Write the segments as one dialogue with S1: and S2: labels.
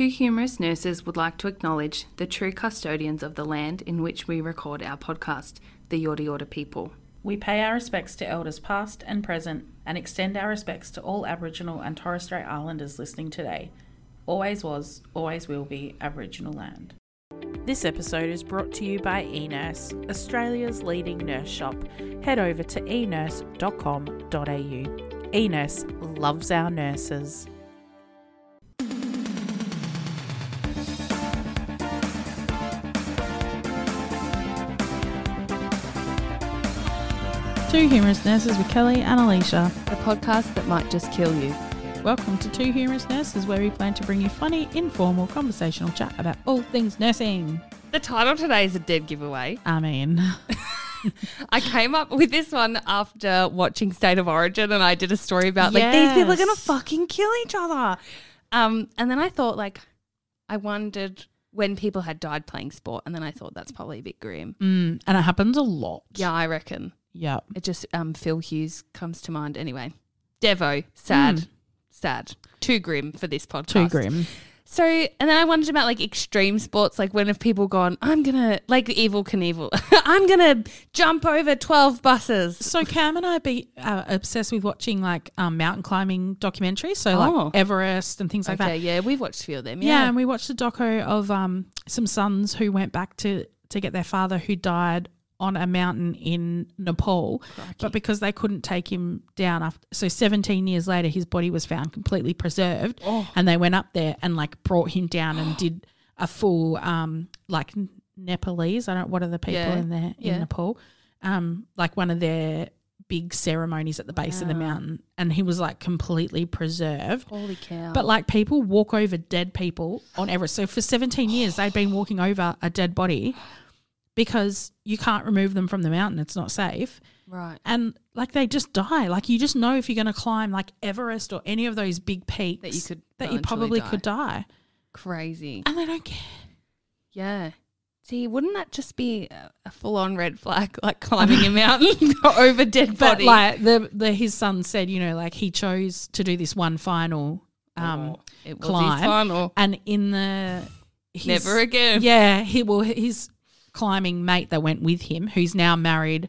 S1: Two humorous nurses would like to acknowledge the true custodians of the land in which we record our podcast, the Yorta Yorta people.
S2: We pay our respects to elders past and present and extend our respects to all Aboriginal and Torres Strait Islanders listening today. Always was, always will be Aboriginal land. This episode is brought to you by eNurse, Australia's leading nurse shop. Head over to enurse.com.au. eNurse loves our nurses. Two Humorous Nurses with Kelly and Alicia.
S1: The podcast that might just kill you.
S2: Welcome to Two Humorous Nurses, where we plan to bring you funny, informal, conversational chat about all things nursing.
S1: The title today is a dead giveaway.
S2: I mean,
S1: I came up with this one after watching State of Origin and I did a story about like these people are gonna
S2: Yes.
S1: fucking kill each other. Um, and then I thought like I wondered when people had died playing sport, and then I thought that's probably a bit grim.
S2: mm, and it happens a lot.
S1: Yeah, I reckon.
S2: Yeah.
S1: It just um Phil Hughes comes to mind anyway. Devo, sad.
S2: Mm.
S1: Sad. Too grim for this podcast.
S2: Too grim.
S1: So, and then I wondered about like extreme sports, like when have people gone, I'm gonna, like Evel Knievel, I'm gonna jump over 12 buses.
S2: So Cam and I be uh, obsessed with watching like um, mountain climbing documentaries, so
S1: Oh.
S2: like Everest and things like
S1: okay,
S2: that.
S1: yeah, we've watched a few of them.
S2: Yeah.
S1: Yeah.
S2: and we watched a doco of um, some sons who went back to to get their father who died on a mountain in Nepal, but because they couldn't take him down after, so 17 years later, his body was found completely preserved,
S1: Oh.
S2: and they went up there and like brought him down and did a full um like Nepalese. I don't what are the people
S1: Yeah,
S2: in there
S1: yeah.
S2: in Nepal, um like one of their big ceremonies at the base of the mountain, and he was like completely preserved.
S1: Holy cow.
S2: But like people walk over dead people on Everest. So for 17 years, they'd been walking over a dead body because you can't remove them from the mountain. It's not safe.
S1: right.
S2: And like they just die. Like you just know if you're going to climb like Everest or any of those big peaks
S1: That you could
S2: that you probably
S1: die.
S2: could die.
S1: Crazy.
S2: And they don't care.
S1: Yeah. See, wouldn't that just be a, a full on red flag, like climbing a mountain over dead
S2: But
S1: body?
S2: like the, the his son said, you know, like he chose to do this one final um
S1: Oh, it was
S2: climb.
S1: his final.
S2: and in the his-
S1: Never again.
S2: Yeah, he well his climbing mate that went with him, who's now married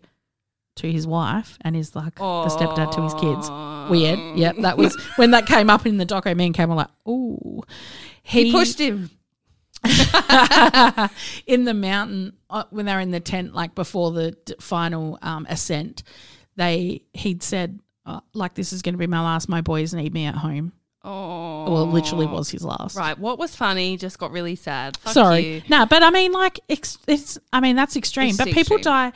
S2: to his wife and is like the stepdad to his kids. Weird. Yep, that was when that came up in the doco. Me and Cam were like, "Ooh."
S1: He pushed him.
S2: in the mountain uh, when they were in the tent, like before the d- final um, ascent. They he'd said, uh, "Like this is going to be my last. My boys need me at home."
S1: Oh.
S2: Well, it literally was his last.
S1: Right. What was funny just got really sad. Fuck
S2: Sorry.
S1: you.
S2: No, but I mean, like, ex- it's. I mean, that's extreme.
S1: It's
S2: but people
S1: extreme.
S2: die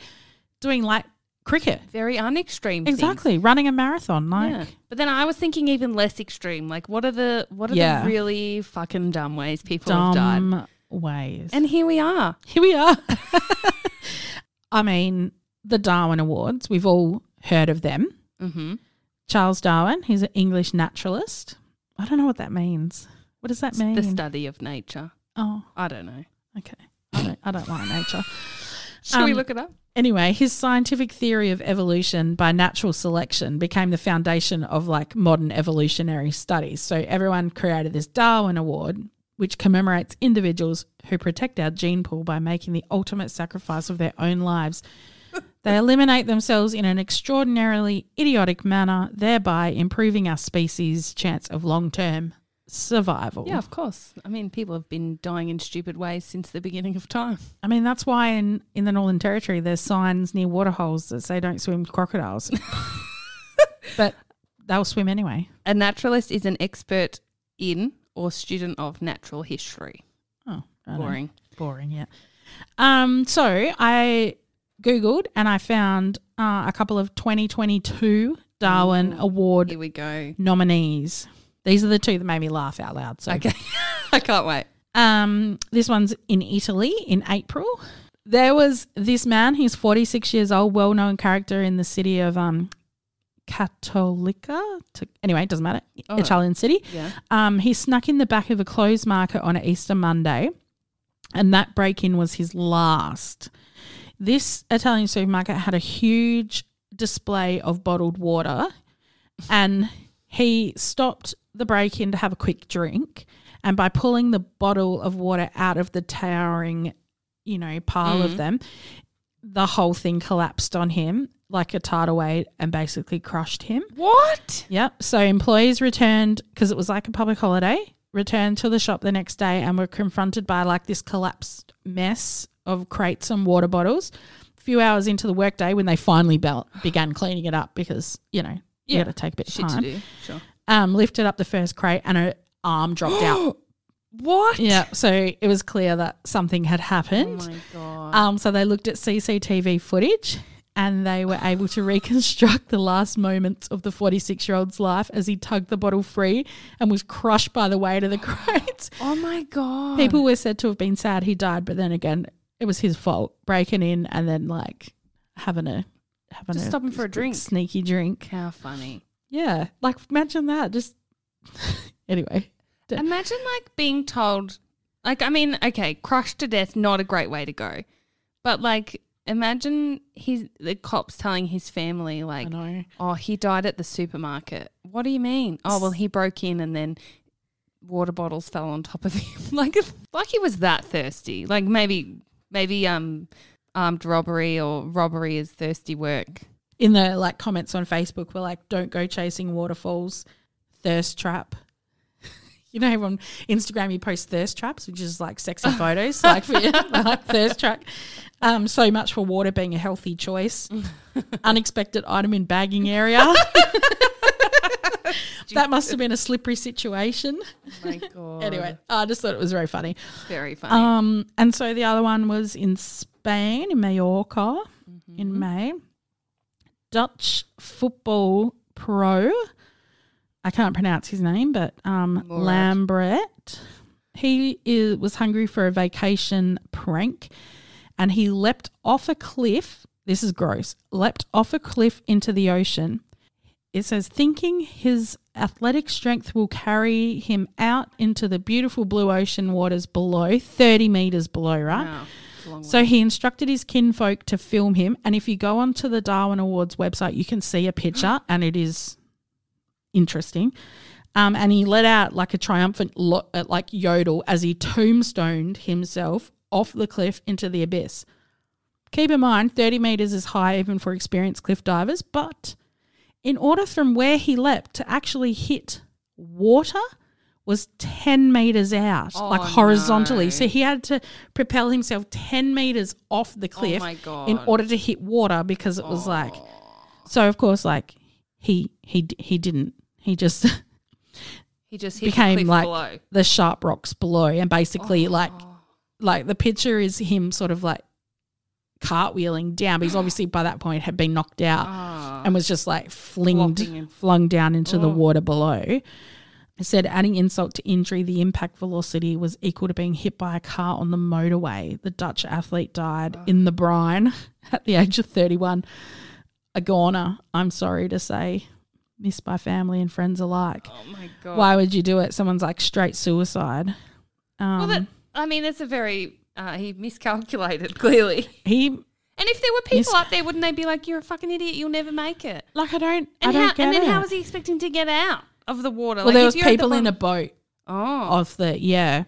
S2: doing like cricket.
S1: Very unextreme. things.
S2: Exactly, running a marathon. Like,
S1: Yeah. But then I was thinking even less extreme. Like, what are the what are
S2: Yeah.
S1: the really fucking dumb ways people have died?
S2: ways.
S1: And here we are.
S2: here we are. I mean, the Darwin Awards. We've all heard of them.
S1: Mm-hmm.
S2: Charles Darwin. He's an English naturalist. I don't know what that means. What does that mean?
S1: The study of nature.
S2: oh,
S1: I don't know.
S2: okay. I don't. I don't like nature.
S1: Should we
S2: Um,
S1: look it up?
S2: Anyway, his scientific theory of evolution by natural selection became the foundation of like modern evolutionary studies. So everyone created this Darwin Award, which commemorates individuals who protect our gene pool by making the ultimate sacrifice of their own lives. They eliminate themselves in an extraordinarily idiotic manner, thereby improving our species' chance of long-term survival.
S1: Yeah, of course. I mean, people have been dying in stupid ways since the beginning of time.
S2: I mean, that's why in, in the Northern Territory there's signs near waterholes that say don't swim with crocodiles. but they'll swim anyway.
S1: A naturalist is an expert in or student of natural history.
S2: Oh, I know.
S1: Boring.
S2: Boring, yeah. Um, so I Googled and I found uh, a couple of 2022 Darwin
S1: Ooh,
S2: Award
S1: Here we go.
S2: nominees. These are the two that made me laugh out loud. So
S1: Okay. I can't wait.
S2: Um, this one's in Italy in April. There was this man, he's 46 years old, well known character in the city of um, Cattolica. To, anyway, it doesn't matter.
S1: Oh.
S2: Italian city.
S1: Yeah.
S2: Um, he snuck in the back of a closed market on Easter Monday, and that break in was his last. This Italian supermarket had a huge display of bottled water, and he stopped the break in to have a quick drink. And by pulling the bottle of water out of the towering, you know, pile of mm. them, the whole thing collapsed on him like a tidal wave and basically crushed him.
S1: What?
S2: Yep. So employees returned because it was like a public holiday, returned to the shop the next day and were confronted by like this collapsed mess of crates and water bottles. A few hours into the workday when they finally began cleaning it up because, you know, you
S1: Yeah.
S2: got to take a bit of
S1: Shit
S2: time.
S1: do. Sure.
S2: Um, lifted up the first crate and her arm dropped out.
S1: What?
S2: Yeah. So it was clear that something had
S1: Oh
S2: happened.
S1: my god.
S2: Um, so they looked at CCTV footage and they were able to reconstruct the last moments of the 46 year old's life as he tugged the bottle free and was crushed by the weight of the crates.
S1: oh my god.
S2: People were said to have been sad he died, but then again, it was his fault breaking in and then like having a having
S1: Just
S2: a
S1: stopping for a drink.
S2: sneaky drink.
S1: How funny.
S2: Yeah, like imagine that. Just anyway,
S1: Imagine like being told, like, I mean, okay, crushed to death, not a great way to go. But like, imagine he's the cops telling his family, like, oh, he died at the supermarket. What do you mean? Oh, well, he broke in and then water bottles fell on top of him. like, if, like he was that thirsty. Like maybe, maybe um, armed robbery or robbery is thirsty work.
S2: in the like comments on Facebook were like, "Don't go chasing waterfalls, thirst trap." You know, on Instagram you post thirst traps, which is like sexy photos, like for you, like thirst trap. Um, so much for water being a healthy choice. Unexpected item in bagging area. That must have been a slippery situation.
S1: Oh my god.
S2: Anyway, I just thought it was very funny.
S1: very funny.
S2: Um, and so the other one was in Spain, in Mallorca, in May. Dutch football pro. I can't pronounce his name, but um. Lambret. He is, was hungry for a vacation prank, and he leapt off a cliff. This is gross. Leapt off a cliff into the ocean. It says, thinking his athletic strength will carry him out into the beautiful blue ocean waters below, 30 meters below, right?
S1: Wow. It's a long way.
S2: So he instructed his kinfolk to film him. And if you go onto the Darwin Awards website, you can see a picture, and it is interesting. Um, and he let out like a triumphant, lo- uh, like yodel as he tombstoned himself off the cliff into the abyss. Keep in mind, 30 meters is high even for experienced cliff divers, but in order from where he leapt to actually hit water was 10 meters out,
S1: Oh,
S2: like horizontally.
S1: no.
S2: So he had to propel himself 10 meters off the oh cliff
S1: Oh my god.
S2: in order to hit water because it was like so of course like he he he didn't he just
S1: he just hit
S2: became
S1: the
S2: like
S1: below.
S2: the sharp rocks below and basically like
S1: Oh.
S2: like the picture is him sort of like cartwheeling down but he's obviously by that point had been knocked out
S1: Ah.
S2: and was just like flinged flung down into the
S1: Oh.
S2: water below. It said adding insult to injury the impact velocity was equal to being hit by a car on the motorway. The dutch athlete died in the brine at the age of 31 a goner i'm sorry to say. Missed by family and friends alike.
S1: Oh my god.
S2: why would you do it? Someone's like straight suicide. Um,
S1: Well, that, I mean, it's a very uh, he miscalculated clearly.
S2: he
S1: And if there were people up there, wouldn't they be like, "You're a fucking idiot. You'll never make it."
S2: like i don't
S1: And
S2: i don't
S1: how?
S2: get
S1: And then
S2: it.
S1: how was he expecting to get out of the water?
S2: well
S1: Like,
S2: there was
S1: you're at the
S2: people in a boat
S1: Oh.
S2: of the yeah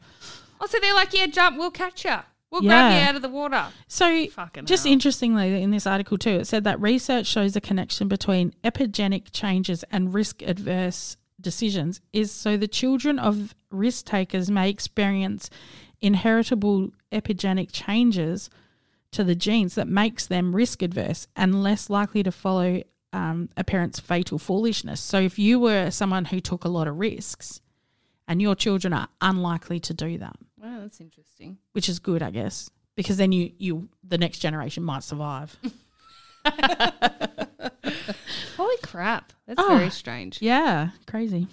S1: oh, so they're like, "Yeah, jump. We'll catch you. We'll grab you
S2: Yeah.
S1: out of the water."
S2: So,
S1: Fucking
S2: just
S1: hell.
S2: interestingly, in this article too, it said that research shows a connection between epigenic changes and risk adverse decisions is so the children of risk takers may experience inheritable epigenic changes to the genes that makes them risk adverse and less likely to follow um, a parent's fatal foolishness. So, if you were someone who took a lot of risks, and your children are unlikely to do that
S1: Wow, that's interesting.
S2: which is good, I guess, because then you you the next generation might survive.
S1: Holy crap, that's
S2: Oh.
S1: very strange.
S2: yeah, crazy.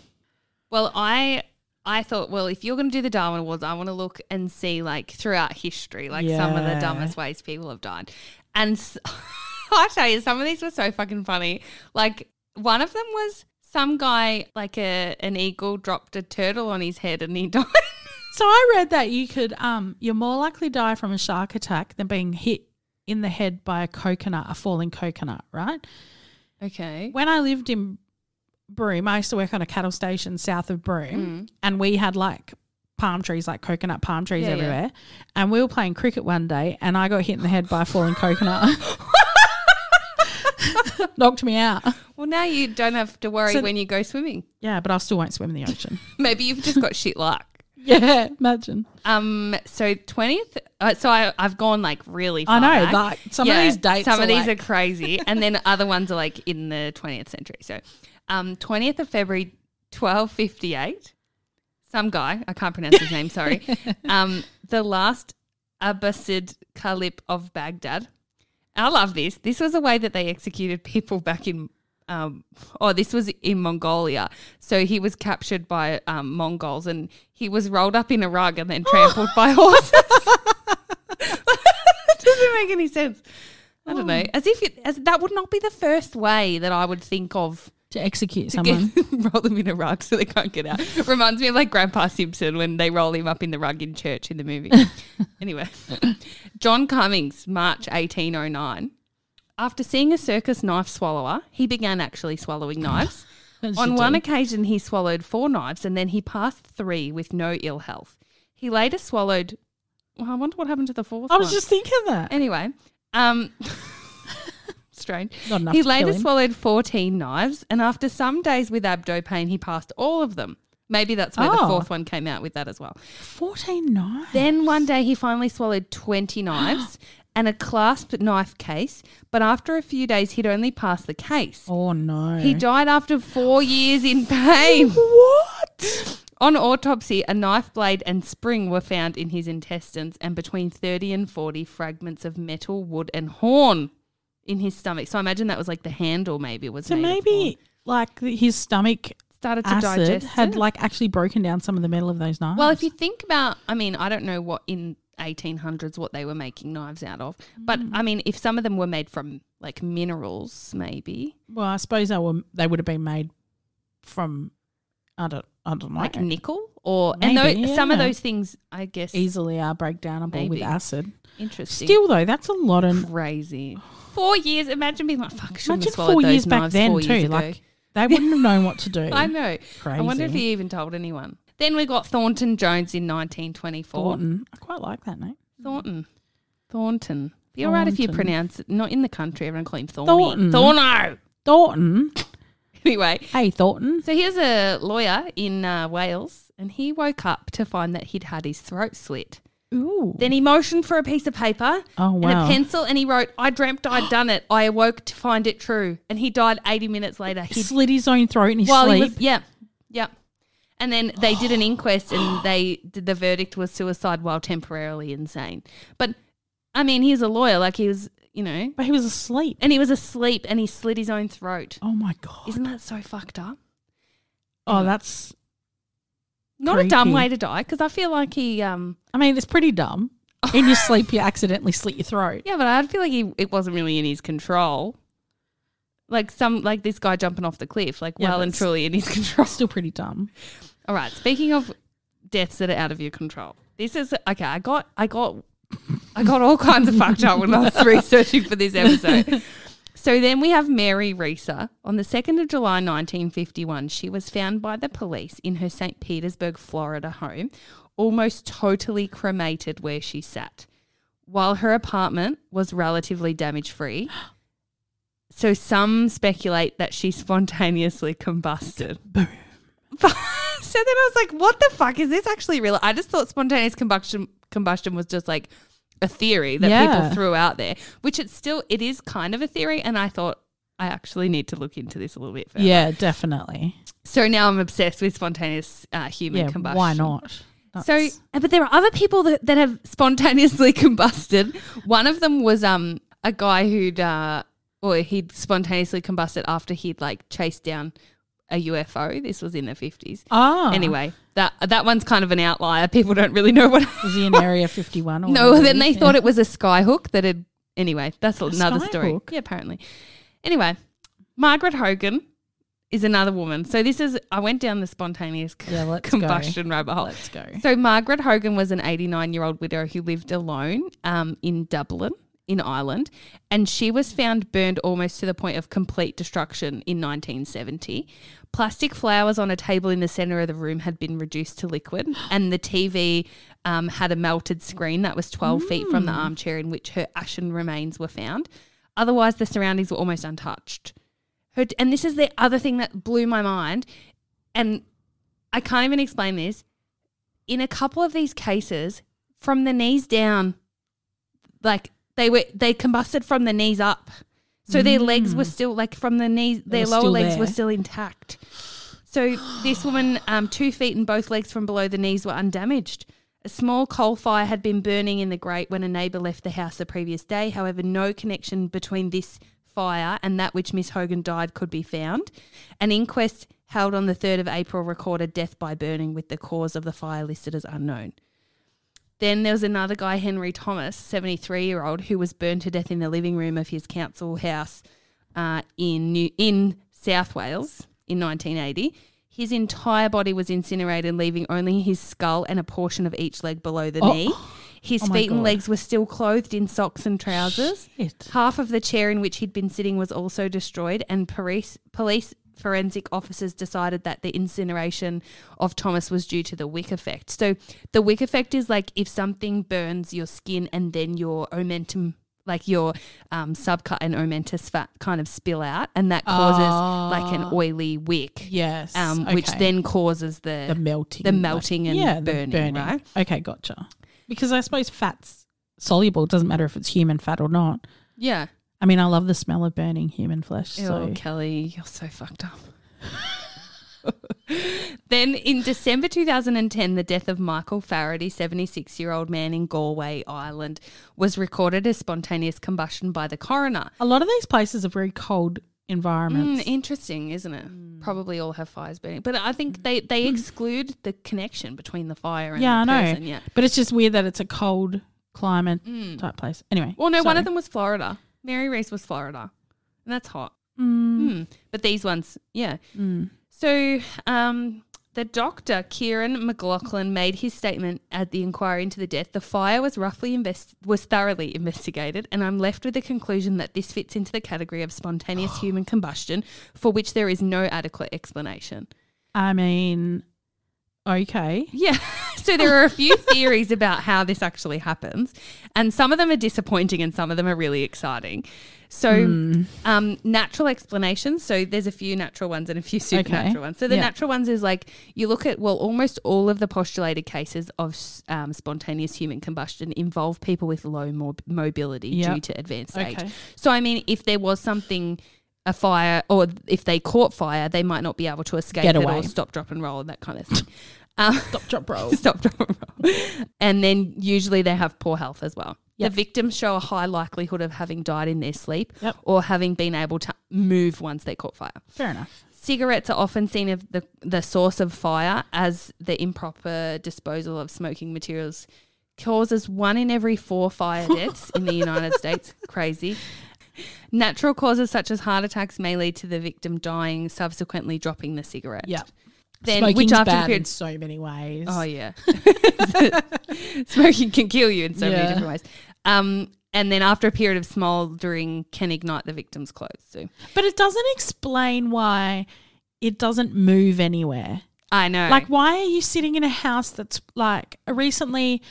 S1: Well, I I thought, well, if you're going to do the Darwin Awards, I want to look and see like throughout history, like some of the dumbest ways people have died. And s- I tell you, some of these were so fucking funny. Like one of them was some guy, like a an eagle, dropped a turtle on his head and he died.
S2: So I read that you could um you're more likely to die from a shark attack than being hit in the head by a coconut, a falling coconut, right?
S1: okay.
S2: When I lived in Broome, I used to work on a cattle station south of Broome, and we had like palm trees, like coconut palm trees
S1: Yeah, yeah.
S2: everywhere. And we were playing cricket one day, and I got hit in the head by a falling coconut. Knocked me out.
S1: Well, now you don't have to worry
S2: So-
S1: when you go swimming.
S2: Yeah, but I still won't swim in the ocean.
S1: Maybe you've just got shit luck.
S2: yeah, imagine.
S1: Um. So twentieth. Uh, so I, I've gone like really. Far.
S2: I know,
S1: back.
S2: like some of these dates.
S1: Some
S2: are
S1: of these
S2: like-
S1: are crazy, and then other ones are like in the twentieth century. So, um, twentieth of February, twelve fifty eight. Some guy I can't pronounce his name. Sorry. Um, the last Abbasid Caliph of Baghdad. I love this. This was a way that they executed people back in. Um, oh, this was in Mongolia. So he was captured by um, Mongols and he was rolled up in a rug and then trampled by horses. Doesn't make any sense. I don't know. As if it, as that would not be the first way that I would think of
S2: to execute
S1: to
S2: someone.
S1: get, roll them in a rug so they can't get out. Reminds me of like Grandpa Simpson when they roll him up in the rug in church in the movie. anyway, John Cummings, March 1809. After seeing a circus knife swallower, he began actually swallowing knives. On one
S2: do.
S1: occasion, he swallowed four knives and then he passed three with no ill health. He later swallowed. Well, I wonder what happened to the fourth
S2: I was
S1: one.
S2: just thinking that.
S1: Anyway, um, strange.
S2: Not enough
S1: He later swallowed 14 knives, and after some days with abdo pain, he passed all of them. Maybe that's where the
S2: Oh.
S1: fourth one came out with that as well.
S2: 14 knives.
S1: Then one day he finally swallowed 20 knives and a clasp knife case, but after a few days he'd only passed the case.
S2: oh, no.
S1: He died after four years in pain.
S2: What?
S1: On autopsy, a knife blade and spring were found in his intestines and between 30 and 40 fragments of metal, wood, and horn in his stomach. So I imagine that was like the handle, maybe it was
S2: So maybe like his stomach
S1: started to
S2: acid
S1: digest
S2: had
S1: it.
S2: like actually broken down some of the metal of those knives.
S1: Well, if you think about, I mean, I don't know what in 1800s what they were making knives out of, but
S2: Mm.
S1: I mean, if some of them were made from like minerals, maybe
S2: well, I suppose they were they would have been made from I don't I don't know
S1: like nickel or and
S2: Maybe,
S1: tho- some of those things, I guess,
S2: easily are breakdownable with acid.
S1: interesting.
S2: Still though, that's a lot of
S1: crazy. Four years. Imagine being like, "Fuck, I shouldn't
S2: imagine
S1: have
S2: four years back then too.
S1: ago."
S2: Like they wouldn't have known what to do.
S1: I know.
S2: Crazy.
S1: I wonder if he even told anyone. Then we got Thornton Jones in 1924.
S2: Thornton. I quite like that name.
S1: Thornton. Thornton. Be all right if you pronounce it. Not in the country. Everyone call him Thorny.
S2: Thornton.
S1: Thorno.
S2: Thornton.
S1: Anyway,
S2: Hey Thornton.
S1: so here's a lawyer in uh, Wales, and he woke up to find that he'd had his throat slit.
S2: Ooh.
S1: Then he motioned for a piece of paper
S2: Oh
S1: and a pencil, and he wrote, "I dreamt I'd done it. I awoke to find it true." And he died 80 minutes later.
S2: He slit his own throat in his
S1: While
S2: sleep.
S1: he was, yeah, yeah. And then they did an inquest, and they did the verdict was suicide while temporarily insane. But I mean, he's a lawyer, like he was, you know,
S2: but he was asleep.
S1: and he was asleep, and he slit his own throat.
S2: Oh my god.
S1: Isn't that so fucked up?
S2: oh, that's.
S1: Not a dumb way to die, because I feel like he, um,
S2: I mean, it's pretty dumb. In your sleep, you accidentally slit your throat.
S1: yeah, but I feel like he it wasn't really in his control. Like some, like this guy jumping off the cliff, like
S2: Yeah,
S1: well and truly in his control.
S2: Still pretty dumb.
S1: All right. Speaking of deaths that are out of your control, this is okay. I got, I got, I got all kinds of fucked up when I was researching for this episode. So then we have Mary Reeser. On the 2nd of July 1951, she was found by the police in her St. Petersburg, Florida home, almost totally cremated where she sat, while her apartment was relatively damage free. So some speculate that she spontaneously combusted.
S2: Boom.
S1: so then I was like, what the fuck is this actually real? I just thought spontaneous combustion combustion was just like a theory that
S2: Yeah.
S1: people threw out there, which it's still it is kind of a theory and I thought I actually need to look into this a little bit further.
S2: Yeah, definitely.
S1: So now I'm obsessed with spontaneous uh, human
S2: Yeah,
S1: combustion.
S2: why not?
S1: So,
S2: That's-
S1: uh, but there are other people that, that have spontaneously combusted. One of them was um a guy who'd uh or he'd spontaneously combusted after he'd like chased down a UFO. This was in the fifties.
S2: ah,
S1: Anyway, that that one's kind of an outlier. People don't really know what.
S2: was he in Area Fifty One?
S1: no, then they thought it was a skyhook that had. Anyway, that's another story. Yeah, apparently. Anyway, Margaret Hogan is another woman. So this is I went down the spontaneous
S2: Yeah, let's go.
S1: combustion rabbit hole.
S2: Let's go.
S1: So Margaret Hogan was an 89 year old widow who lived alone um, in Dublin. In Ireland, and she was found burned almost to the point of complete destruction in 1970. Plastic flowers on a table in the center of the room had been reduced to liquid, and the TV um, had a melted screen that was 12 feet from the armchair in which her ashen remains were found. Otherwise, the surroundings were almost untouched. Her, and this is the other thing that blew my mind, and I can't even explain this. In a couple of these cases, from the knees down, like they were they combusted from the knees up. So their legs were still like from the knees their lower legs were still intact. So this woman, um, two feet and both legs from below the knees were undamaged. A small coal fire had been burning in the grate when a neighbour left the house the previous day. However, no connection between this fire and that which Miss Hogan died could be found. An inquest held on the 3rd of April recorded death by burning with the cause of the fire listed as unknown. Then there was another guy, Henry Thomas, 73 year old, who was burned to death in the living room of his council house uh, in, New- in South Wales in 1980. His entire body was incinerated, leaving only his skull and a portion of each leg below the
S2: Oh.
S1: knee. His
S2: Oh
S1: feet and
S2: God.
S1: legs were still clothed in socks and trousers.
S2: Shit.
S1: Half of the chair in which he'd been sitting was also destroyed, and police, police forensic officers decided that the incineration of Thomas was due to the wick effect. So, the wick effect is like if something burns your skin and then your omentum, like your um, subcut and omentous fat, kind of spill out, and that causes like an oily wick,
S2: Yes.
S1: um, which then causes the,
S2: the melting,
S1: the melting and
S2: yeah, the
S1: burning, right?
S2: Okay, gotcha. Because I suppose fat's soluble. It doesn't matter if it's human fat or not.
S1: yeah.
S2: I mean, I love the smell of burning human flesh.
S1: Oh,
S2: So
S1: Kelly, you're so fucked up. then in December 2010, the death of Michael Faherty, 76 year old man in Galway, Ireland, was recorded as spontaneous combustion by the coroner.
S2: a lot of these places are very cold environments.
S1: Mm, interesting, isn't it? Probably all have fires burning, but I think they, they exclude the connection between the fire and
S2: yeah, I
S1: the
S2: know.
S1: person. Yeah.
S2: But it's just weird that it's a cold climate
S1: Mm.
S2: type place. Anyway.
S1: Well, no, one of them was Florida. Mary Reese was Florida, and that's hot.
S2: Mm,
S1: Hmm. But these ones, yeah.
S2: mm.
S1: So, um, the doctor, Kieran McLaughlin, made his statement at the inquiry into the death. The fire was roughly invest- was thoroughly investigated, and I'm left with the conclusion that this fits into the category of spontaneous human combustion, for which there is no adequate explanation.
S2: I mean, okay.
S1: Yeah. so there are a few theories about how this actually happens, and some of them are disappointing and some of them are really exciting. So,
S2: Hmm.
S1: um, natural explanations. So there's a few natural ones and a few supernatural ones. So the
S2: Yeah.
S1: natural ones is like you look at well, almost all of the postulated cases of um, spontaneous human combustion involve people with low mob- mobility
S2: Yep.
S1: due to advanced age. So I mean, if there was something. A fire, or if they caught fire, they might not be able to escape
S2: Get
S1: it
S2: away.
S1: or stop, drop, and roll, and that kind of thing. Um,
S2: Stop, drop, roll.
S1: stop, drop, and roll. And then usually they have poor health as well.
S2: Yep.
S1: The victims show a high likelihood of having died in their sleep
S2: Yep.
S1: or having been able to move once they caught fire.
S2: Fair enough.
S1: Cigarettes are often seen as the, the source of fire as the improper disposal of smoking materials causes one in every four fire deaths in the United States. Crazy. Natural causes such as heart attacks may lead to the victim dying, subsequently dropping the cigarette.
S2: Yep.
S1: Then,
S2: Smoking's
S1: which after the
S2: bad in
S1: period,
S2: so many ways.
S1: Oh yeah, smoking can kill you in so many different ways. Um, and then after a period of smouldering, can ignite the victim's clothes. So
S2: But it doesn't explain why it doesn't move anywhere.
S1: I know,
S2: Like, why are you sitting in a house that's like recently?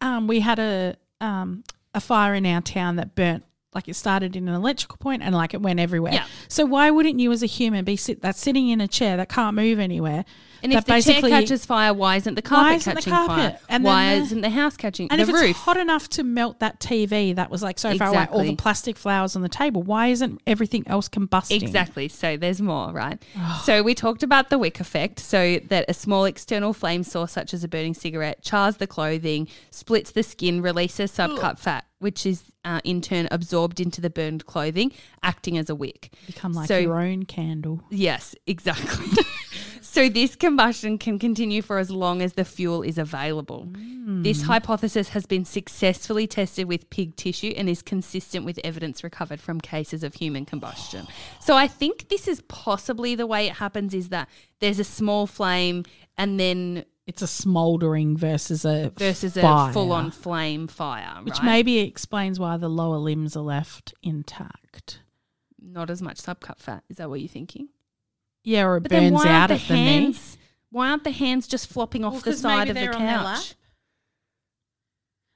S2: Um, we had a um a fire in our town that burnt. Like it started in an electrical point and like it went everywhere.
S1: Yeah.
S2: So why wouldn't you, as a human, be sit that's sitting in a chair that can't move anywhere?
S1: and if the chair catches fire, why isn't the carpet
S2: isn't the
S1: catching
S2: carpet?
S1: fire?
S2: And
S1: why
S2: the-
S1: isn't the house catching
S2: And
S1: the
S2: if
S1: roof?
S2: it's hot enough to melt that TV that was like so far away, all the plastic flowers on the table, why isn't everything else combusting?
S1: Exactly. So there's more, right? so we talked about the wick effect. So that a small external flame source, such as a burning cigarette, chars the clothing, splits the skin, releases subcut fat, which is uh, in turn absorbed into the burned clothing, acting as a wick.
S2: Become like
S1: So-
S2: your own candle.
S1: Yes, exactly. so this combustion can continue for as long as the fuel is available. This hypothesis has been successfully tested with pig tissue and is consistent with evidence recovered from cases of human combustion. So I think this is possibly the way it happens is that there's a small flame and then
S2: it's a smouldering versus a
S1: versus
S2: fire,
S1: a full on flame fire,
S2: which maybe explains why the lower limbs are left intact.
S1: not as much subcut fat. Is that what you're thinking?
S2: Yeah, or it
S1: But
S2: burns out
S1: aren't
S2: at
S1: the
S2: the knee.
S1: hands? Why aren't the hands just flopping off
S2: Well,
S1: the side of the
S2: they're on their lap.
S1: couch?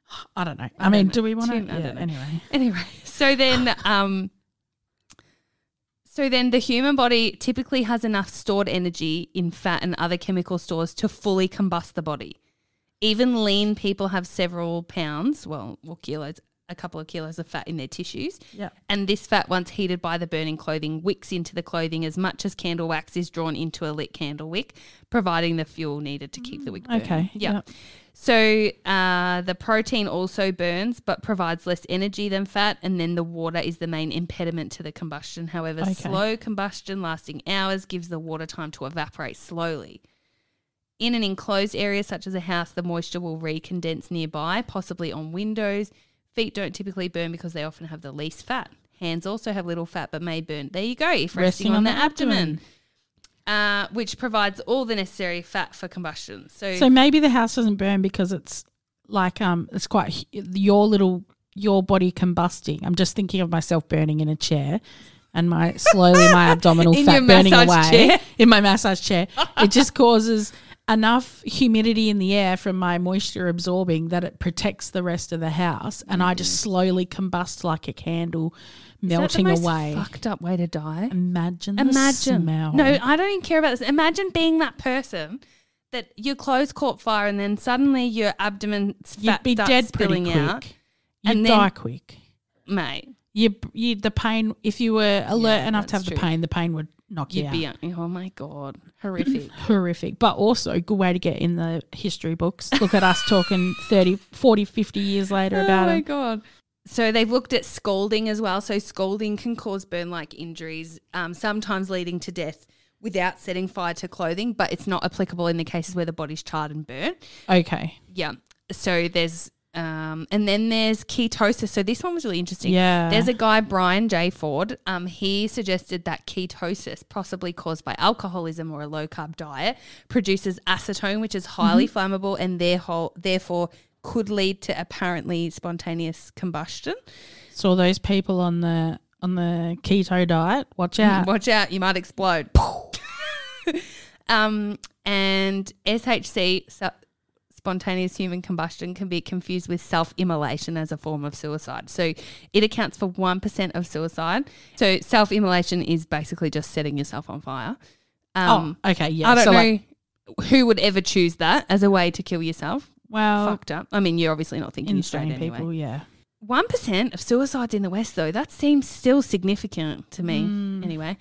S2: I don't know. I,
S1: I
S2: mean,
S1: don't
S2: do
S1: know.
S2: we want to? Yeah, anyway.
S1: Anyway, so then, um, so then the human body typically has enough stored energy in fat and other chemical stores to fully combust the body. Even lean people have several pounds, well, or kilos, a couple of kilos of fat in their tissues.
S2: Yeah.
S1: And this fat, once heated by the burning clothing, wicks into the clothing as much as candle wax is drawn into a lit candle wick, providing the fuel needed to keep the wick burning.
S2: Okay.
S1: Yeah.
S2: Yep.
S1: So uh, the protein also burns, but provides less energy than fat, and then the water is the main impediment to the combustion. However,
S2: Okay.
S1: slow combustion lasting hours gives the water time to evaporate slowly. In an enclosed area such as a house, the moisture will recondense nearby, possibly on windows. Feet don't typically burn because they often have the least fat. Hands also have little fat but may burn. There you go, if resting, on, the, abdomen, Uh, which provides all the necessary fat for combustion. So,
S2: So maybe the house doesn't burn because it's like um, it's quite your little your body combusting. I'm just thinking of myself burning in a chair. And my slowly my abdominal fat burning away
S1: chair?
S2: in my massage chair. it just causes enough humidity in the air from my moisture absorbing that it protects the rest of the house, and I just mm. slowly combust like a candle, melting away.
S1: Fucked up way to die.
S2: Imagine, the
S1: Imagine.
S2: smell.
S1: No, I don't even care about this. Imagine being that person that your clothes caught fire and then suddenly your abdomen
S2: you'd
S1: fat
S2: be
S1: starts
S2: dead
S1: spilling
S2: quick.
S1: out.
S2: You'd
S1: and then-
S2: die quick.
S1: Mate,
S2: You, you, the pain. If you were alert
S1: Yeah,
S2: enough to have
S1: that's
S2: the pain, the pain would knock you
S1: you'd
S2: out.
S1: be, oh my God, horrific.
S2: Horrific, but also good way to get in the history books. Look at us talking 30, 40, 50 years later about it.
S1: oh my. God. So they've looked at scalding as well. So scalding can cause burn-like injuries, um, sometimes leading to death without setting fire to clothing, but it's not applicable in the cases where the body's charred and burnt.
S2: Okay.
S1: Yeah. So there's um and then there's ketosis. So this one was really interesting.
S2: Yeah.
S1: There's a guy, Brian J. Ford. Um, he suggested that ketosis, possibly caused by alcoholism or a low carb diet, produces acetone, which is highly
S2: Mm-hmm.
S1: flammable and therefore therefore could lead to apparently spontaneous combustion.
S2: So those people on the on the keto diet, watch out.
S1: Watch out, you might explode. um, and SHC, so- spontaneous human combustion, can be confused with self immolation as a form of suicide. So it accounts for 1% of suicide. So self immolation is basically just setting yourself on fire. Um,
S2: oh, okay, yeah.
S1: I don't
S2: so
S1: know
S2: like,
S1: who would ever choose that as a way to kill yourself.
S2: well,
S1: Fucked up. I mean, you're obviously not thinking straight anyway.
S2: people, yeah.
S1: One percent of suicides in the West, though, that seems still significant to me.
S2: Mm.
S1: Anyway,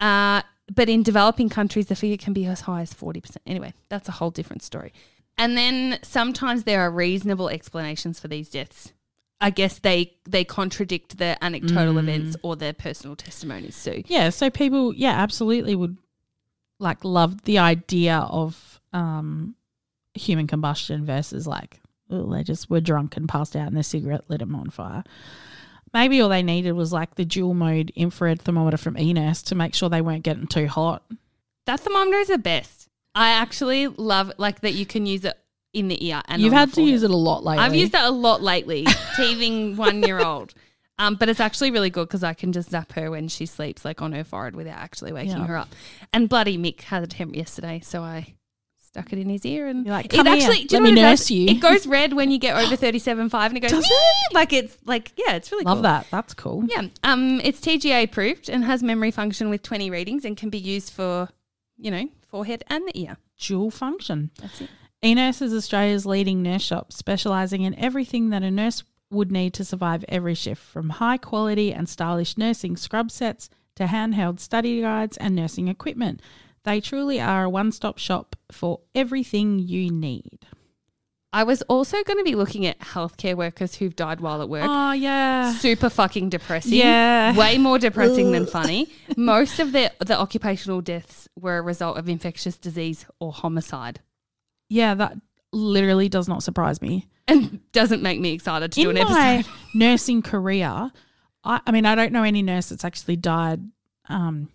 S1: uh, but in developing countries, the figure can be as high as forty percent. Anyway, that's a whole different story. And then sometimes there are reasonable explanations for these deaths. I guess they they contradict the anecdotal
S2: Mm.
S1: events or their personal testimonies too.
S2: Yeah, so people, yeah, absolutely would like love the idea of um, human combustion versus like, oh, they just were drunk and passed out and their cigarette lit them on fire. Maybe all they needed was like the dual mode infrared thermometer from eNurse to make sure they weren't getting too hot.
S1: That thermometer is the best. I actually love like that you can use it in the ear and
S2: You've
S1: on the
S2: had to use it a lot lately.
S1: I've used that a lot lately, teething one year old. Um, but it's actually really good because I can just zap her when she sleeps, like on her forehead, without actually waking
S2: Yeah.
S1: her up. And bloody Mick had a temp yesterday, so I stuck it in his ear and
S2: You're like,
S1: it
S2: here,
S1: actually. do you
S2: let
S1: know
S2: me
S1: what it
S2: nurse
S1: does?
S2: you."
S1: It goes red when you get over thirty seven five, and it goes
S2: Does
S1: "Wee!" like it's like yeah, it's really cool.
S2: Love
S1: cool.
S2: that. That's cool.
S1: Yeah, um, it's TGA approved and has memory function with twenty readings and can be used for, you know, forehead and the ear.
S2: Dual function.
S1: That's it.
S2: eNurse is Australia's leading nurse shop, specialising in everything that a nurse would need to survive every shift, from high quality and stylish nursing scrub sets to handheld study guides and nursing equipment. They truly are a one stop shop for everything you need.
S1: I was also going to be looking at healthcare workers who've died while at work.
S2: Oh, yeah.
S1: super fucking depressing.
S2: Yeah.
S1: Way more depressing than funny. Most of the the occupational deaths were a result of infectious disease or homicide.
S2: Yeah, that literally does not surprise me.
S1: And doesn't make me excited to do
S2: In
S1: an
S2: my
S1: episode.
S2: nursing career, I, I mean, I don't know any nurse that's actually died um,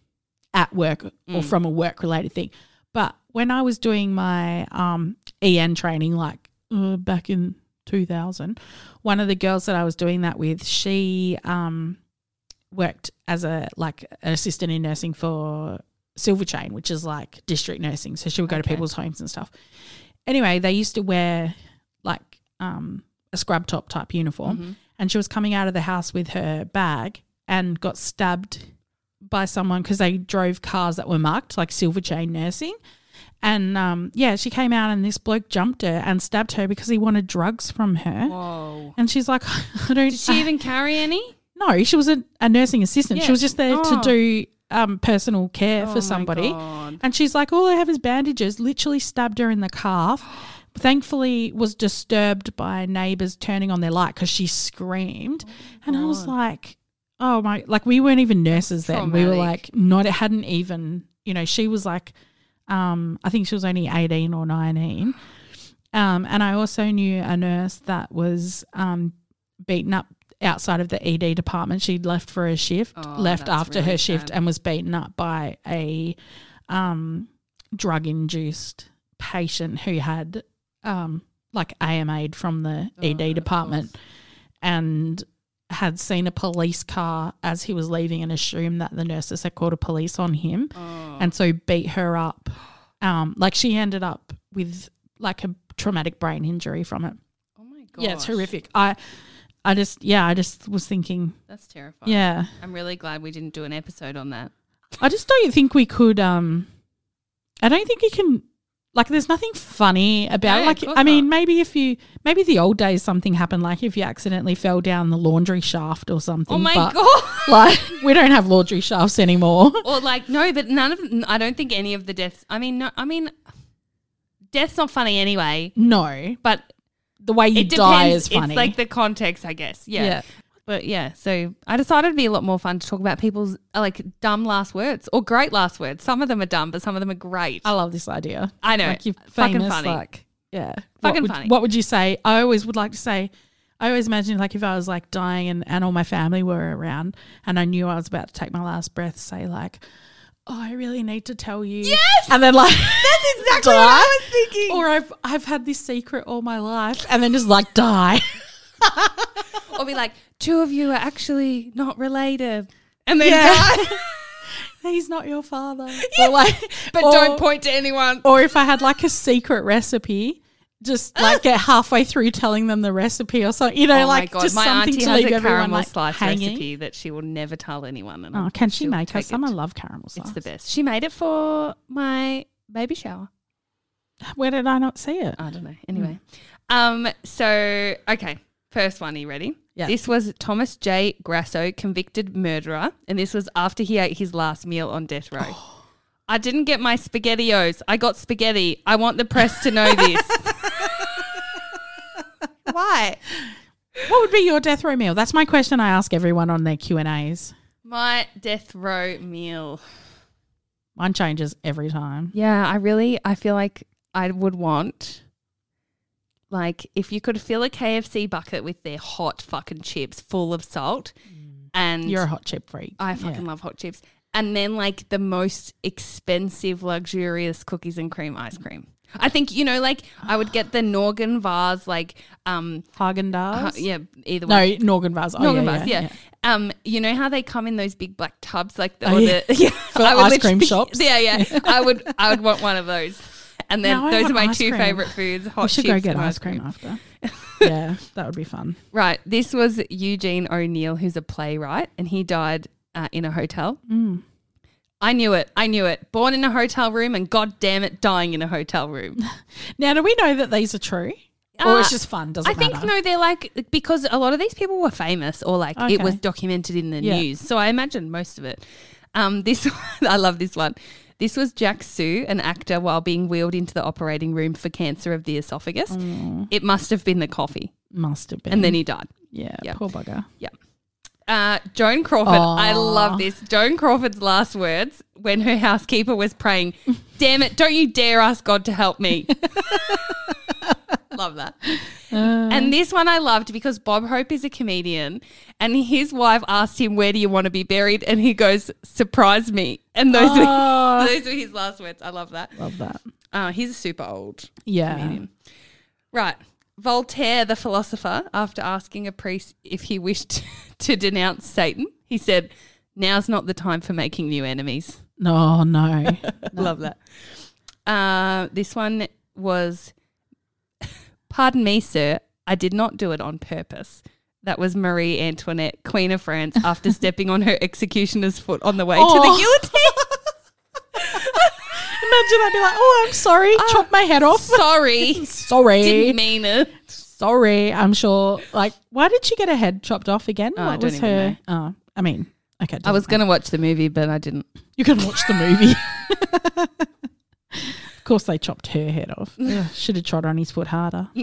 S2: at work or
S1: Mm.
S2: from a work related thing. But when I was doing my um, EN training, like uh, back in 2000, one of the girls that I was doing that with, she um, worked as a like an assistant in nursing for Silver Chain, which is like district nursing. So she would go to people's homes and stuff. Anyway, they used to wear like um, a scrub top type uniform,
S1: Mm-hmm.
S2: and she was coming out of the house with her bag and got stabbed by someone because they drove cars that were marked like Silver Chain Nursing. And um, yeah, she came out and this bloke jumped her and stabbed her because he wanted drugs from her.
S1: Whoa.
S2: And she's like, I don't.
S1: Did she even carry any?
S2: no, she was a, a nursing assistant. She was just there
S1: Oh.
S2: to do um, personal care
S1: Oh
S2: for somebody. And she's like, all I have is bandages. Literally stabbed her in the calf. Thankfully, was disturbed by neighbors turning on their light because she screamed. and I was like, oh my! Like we weren't even nurses then. We were like, not. It hadn't even. You know, she was like, um, I think she was only eighteen or nineteen. Um, and I also knew a nurse that was um beaten up outside of the ED department. She'd left for a shift,
S1: Oh,
S2: left after
S1: really
S2: her shift,
S1: sad.
S2: and was beaten up by a um, drug induced patient who had um, like AMA'd from the
S1: Oh,
S2: ED department and had seen a police car as he was leaving and assumed that the nurses had called a police on him
S1: Oh.
S2: and so beat her up. Um, like she ended up with like a traumatic brain injury from it.
S1: oh my god.
S2: Yeah, it's horrific. I, I just yeah, I just was thinking,
S1: That's terrifying.
S2: yeah,
S1: I'm really glad we didn't do an episode on that.
S2: I just don't think we could. Um, I don't think you can. Like, there's nothing funny about.
S1: No,
S2: it. like, I mean,
S1: not.
S2: maybe if you, maybe the old days, something happened. Like, if you accidentally fell down the laundry shaft or something.
S1: Oh my god.
S2: Like, we don't have laundry shafts anymore.
S1: or like no, but none of I don't think any of the deaths. I mean, no, I mean, death's not funny anyway.
S2: no,
S1: But
S2: the way you die
S1: depends.
S2: is funny.
S1: It's like the context, I guess. Yeah.
S2: Yeah.
S1: But yeah, so I decided it'd be a lot more fun to talk about people's uh, like dumb last words or great last words. Some of them are dumb, but some of them are great.
S2: I love this idea.
S1: I know.
S2: Like you're
S1: Fucking
S2: famous,
S1: funny.
S2: like yeah.
S1: Fucking
S2: what would,
S1: funny.
S2: What would you say? I always would like to say. I always imagine like if I was like dying and, and all my family were around and I knew I was about to take my last breath, say like, "Oh, I really need to tell you."
S1: Yes!
S2: and then like
S1: That's exactly what I was thinking.
S2: Or I've I've had this secret all my life, and then just like die.
S1: Or be like, two of you are actually not related. And then
S2: Yeah. He's not your father. Or like,
S1: but
S2: or-
S1: don't point to anyone.
S2: Or if I had like a secret recipe, just like get halfway through telling them the recipe or something. You know,
S1: oh
S2: like
S1: my god,
S2: just
S1: my
S2: something
S1: auntie
S2: to
S1: has
S2: leave
S1: a caramel
S2: like
S1: slice
S2: hanging.
S1: recipe that she will never tell anyone. And
S2: Oh, can she make us some? I love caramel sauce.
S1: It's the best. She made it for my baby shower.
S2: Where did I not see it?
S1: I don't know. Anyway, um, so okay, first one. Are you ready?
S2: Yeah.
S1: This was Thomas J. Grasso, convicted murderer, and this was after he ate his last meal on death row. Oh. I didn't get my spaghettios. I got spaghetti. I want the press to know this. Why?
S2: What would be your death row meal? That's my question. I ask everyone on their Q and A's.
S1: My death row meal.
S2: Mine changes every time.
S1: Yeah, I really I feel like I would want like if you could fill a KFC bucket with their hot fucking chips full of salt and
S2: You're a hot chip freak.
S1: I fucking love hot chips. And then like the most expensive luxurious cookies and cream ice cream. I think you know like I would get the Norgan vase like um
S2: Haagen
S1: uh,
S2: Dazs.
S1: yeah either
S2: way.
S1: No.
S2: Norgan vase. Oh,
S1: Norgan
S2: yeah,
S1: vase,
S2: yeah,
S1: yeah, Um, you know how they come in those big black tubs, like the,
S2: Oh, yeah.
S1: the yeah,
S2: For ice cream shops?
S1: Yeah, yeah. I would, I would want one of those. And then
S2: Now
S1: those are my two
S2: cream.
S1: favorite foods: hot
S2: We should
S1: chips
S2: go get ice cream after. yeah, that would be fun.
S1: Right. This was Eugene O'Neill, who's a playwright, and he died uh, in a hotel.
S2: Mm.
S1: I knew it. I knew it. Born in a hotel room, and god damn it, dying in a hotel room.
S2: Now, do we know that these are true, or it's
S1: Uh,
S2: just fun? Doesn't it?
S1: I think
S2: matter.
S1: no, they're like because a lot of these people were famous or like it was documented in the
S2: Yeah.
S1: news. So I imagine most of it. Um, this I love this one. This was Jack Soo, an actor, while being wheeled into the operating room for cancer of the esophagus.
S2: Mm.
S1: It must have been the coffee,
S2: Must have been.
S1: and then he died.
S2: yeah,
S1: yeah.
S2: poor bugger.
S1: Uh, Joan Crawford, I love this. Joan Crawford's last words when her housekeeper was praying, "Damn it! Don't you dare ask God to help me." love that. and this one I loved because Bob Hope is a comedian, and his wife asked him, "Where do you want to be buried?" And he goes, "Surprise me." And those
S2: Oh.
S1: were those were his last words. I love that.
S2: Love that.
S1: Uh, he's a super old
S2: Yeah.
S1: comedian. Right. Voltaire, the philosopher, after asking a priest if he wished to denounce Satan, he said, Now's not the time for making new enemies.
S2: No, no.
S1: Love that. Uh, this one was, Pardon me, sir, I did not do it on purpose. That was Marie Antoinette, Queen of France, after stepping on her executioner's foot on the way to
S2: Oh.
S1: the guillotine.
S2: Imagine I'd be like, oh, I'm sorry. Ah, chop my head off.
S1: Sorry.
S2: sorry.
S1: Didn't mean it.
S2: sorry. I'm sure. Like, why did she get her head chopped off again?
S1: Oh,
S2: what was her? Oh, I mean, okay.
S1: I was going to watch the movie, but I didn't.
S2: You can watch the movie. Of course, they chopped her head off. Should have trod on his foot harder.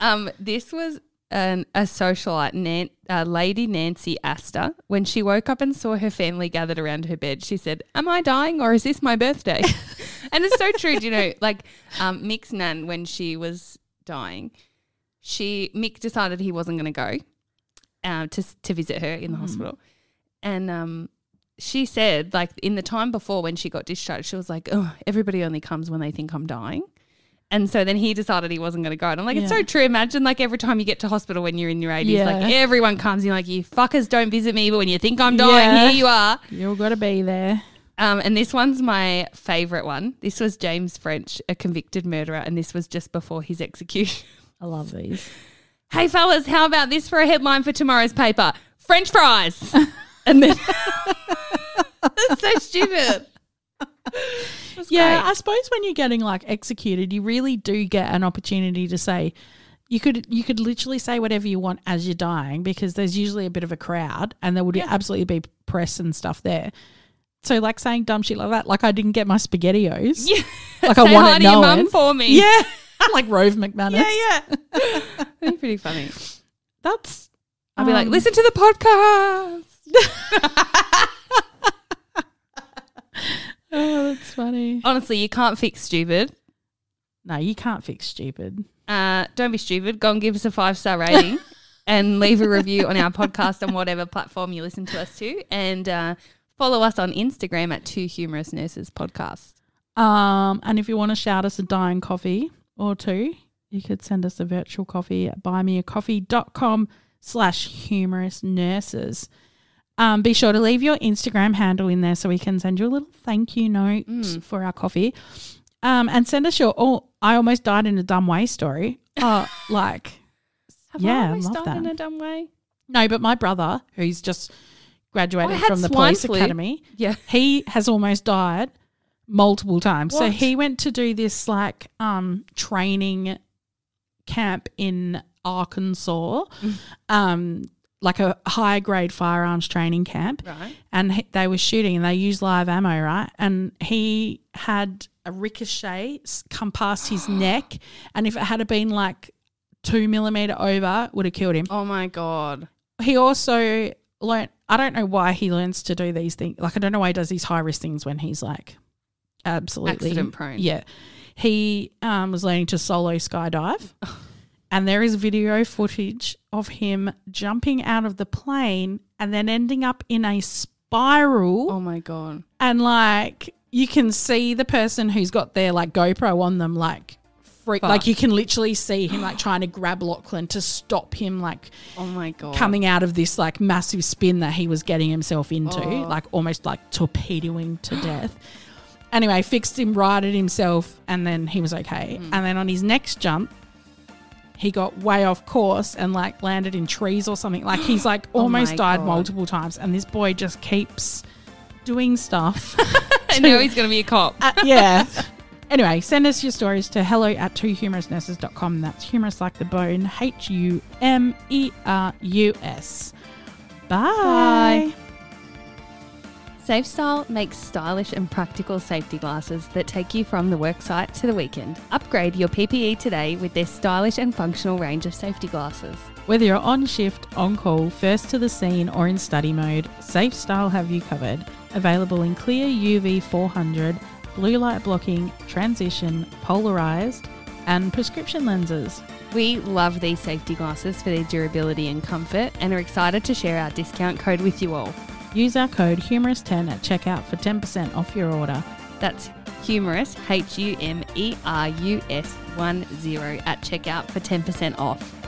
S1: Um, this was an, a socialite, Nan, uh, Lady Nancy Astor. When she woke up and saw her family gathered around her bed, she said, "Am I dying or is this my birthday?" and it's so true. do You know, like um, Mick's nan when she was dying, she Mick decided he wasn't going to go uh, to to visit her in the hospital, and um, she said, like in the time before when she got discharged, she was like, "Oh, everybody only comes when they think I'm dying." And so then he decided he wasn't going to go. And I'm like, it's so true. Imagine like every time you get to hospital when you're in your 80s,
S2: Yeah.
S1: like everyone comes, you're like, you fuckers don't visit me, but when you think I'm dying,
S2: Yeah.
S1: here you are.
S2: You've got to be there.
S1: Um, and this one's my favorite one. This was James French, a convicted murderer, and this was just before his execution.
S2: I love these.
S1: hey, fellas, how about this for a headline for tomorrow's paper? French fries. and then that's so stupid.
S2: Yeah,
S1: great.
S2: I suppose when you're getting like executed, you really do get an opportunity to say you could you could literally say whatever you want as you're dying because there's usually a bit of a crowd and there would
S1: Yeah.
S2: absolutely be press and stuff there. So like saying dumb shit like that, like I didn't get my spaghettios.
S1: yeah.
S2: Like I want
S1: to your
S2: known.
S1: mum for me.
S2: Yeah. like Rove McManus.
S1: Yeah, yeah. That'd be pretty funny.
S2: That's
S1: I'll be like,
S2: um,
S1: listen to the podcast.
S2: Oh, that's funny.
S1: Honestly, you can't fix stupid.
S2: No, you can't fix stupid.
S1: Uh, don't be stupid. Go and give us a five star rating and leave a review on our podcast on whatever platform you listen to us to. And uh, follow us on Instagram at Two Humerus Nurses Podcast.
S2: Um, and if you want to shout us a dying coffee or two, you could send us a virtual coffee at buymeacoffee.com slash humerus nurses. Um, be sure to leave your Instagram handle in there so we can send you a little thank you note
S1: Mm.
S2: for our coffee. Um, and send us your oh I almost died in a dumb way story. Oh, like
S1: Have
S2: Yeah,
S1: I
S2: love
S1: died
S2: that.
S1: in a dumb way?
S2: no, but my brother, who's just graduated from the police
S1: flu.
S2: academy,
S1: Yeah.
S2: he has almost died multiple times. So he went to do this like um training camp in Arkansas,
S1: Mm.
S2: um like a high grade firearms training camp,
S1: Right.
S2: and he, they were shooting and they used live ammo, right? And he had a ricochet come past his neck, and if it had been like two millimeter over, would have killed him
S1: Oh my God.
S2: he also learnt I don't know why he learns to do these things. Like I don't know why he does these high risk things when he's like absolutely
S1: Accident prone.
S2: Yeah. He um, was learning to solo skydive. and there is video footage of him jumping out of the plane and then ending up in a spiral
S1: Oh my God.
S2: and like you can see the person who's got their like GoPro on them like freak
S1: Fuck.
S2: like you can literally see him like trying to grab Lachlan to stop him like
S1: Oh my God.
S2: coming out of this like massive spin that he was getting himself into,
S1: Oh.
S2: like almost like torpedoing to death. Anyway, fixed him, righted himself, and then he was okay.
S1: Mm.
S2: And then on his next jump, he got way off course and like landed in trees or something. Like he's like
S1: Oh
S2: almost
S1: my
S2: died
S1: God.
S2: multiple times, and this boy just keeps doing stuff.
S1: and now he's going to be a cop.
S2: Uh, yeah. Anyway, send us your stories to hello at twohumerusnurses.com. That's humerus like the bone, H U M E R U S. Bye.
S1: Safe Style makes stylish and practical safety glasses that take you from the worksite to the weekend. Upgrade your PPE today with their stylish and functional range of safety glasses.
S2: Whether you're on shift, on call, first to the scene, or in study mode, SafeStyle have you covered. Available in clear UV 400, blue light blocking, transition, polarized, and prescription lenses.
S1: We love these safety glasses for their durability and comfort and are excited to share our discount code with you all.
S2: Use our code HUMERUS10 at checkout for 10% off your order.
S1: That's Humerus, H U M E R U S 10 at checkout for 10% off.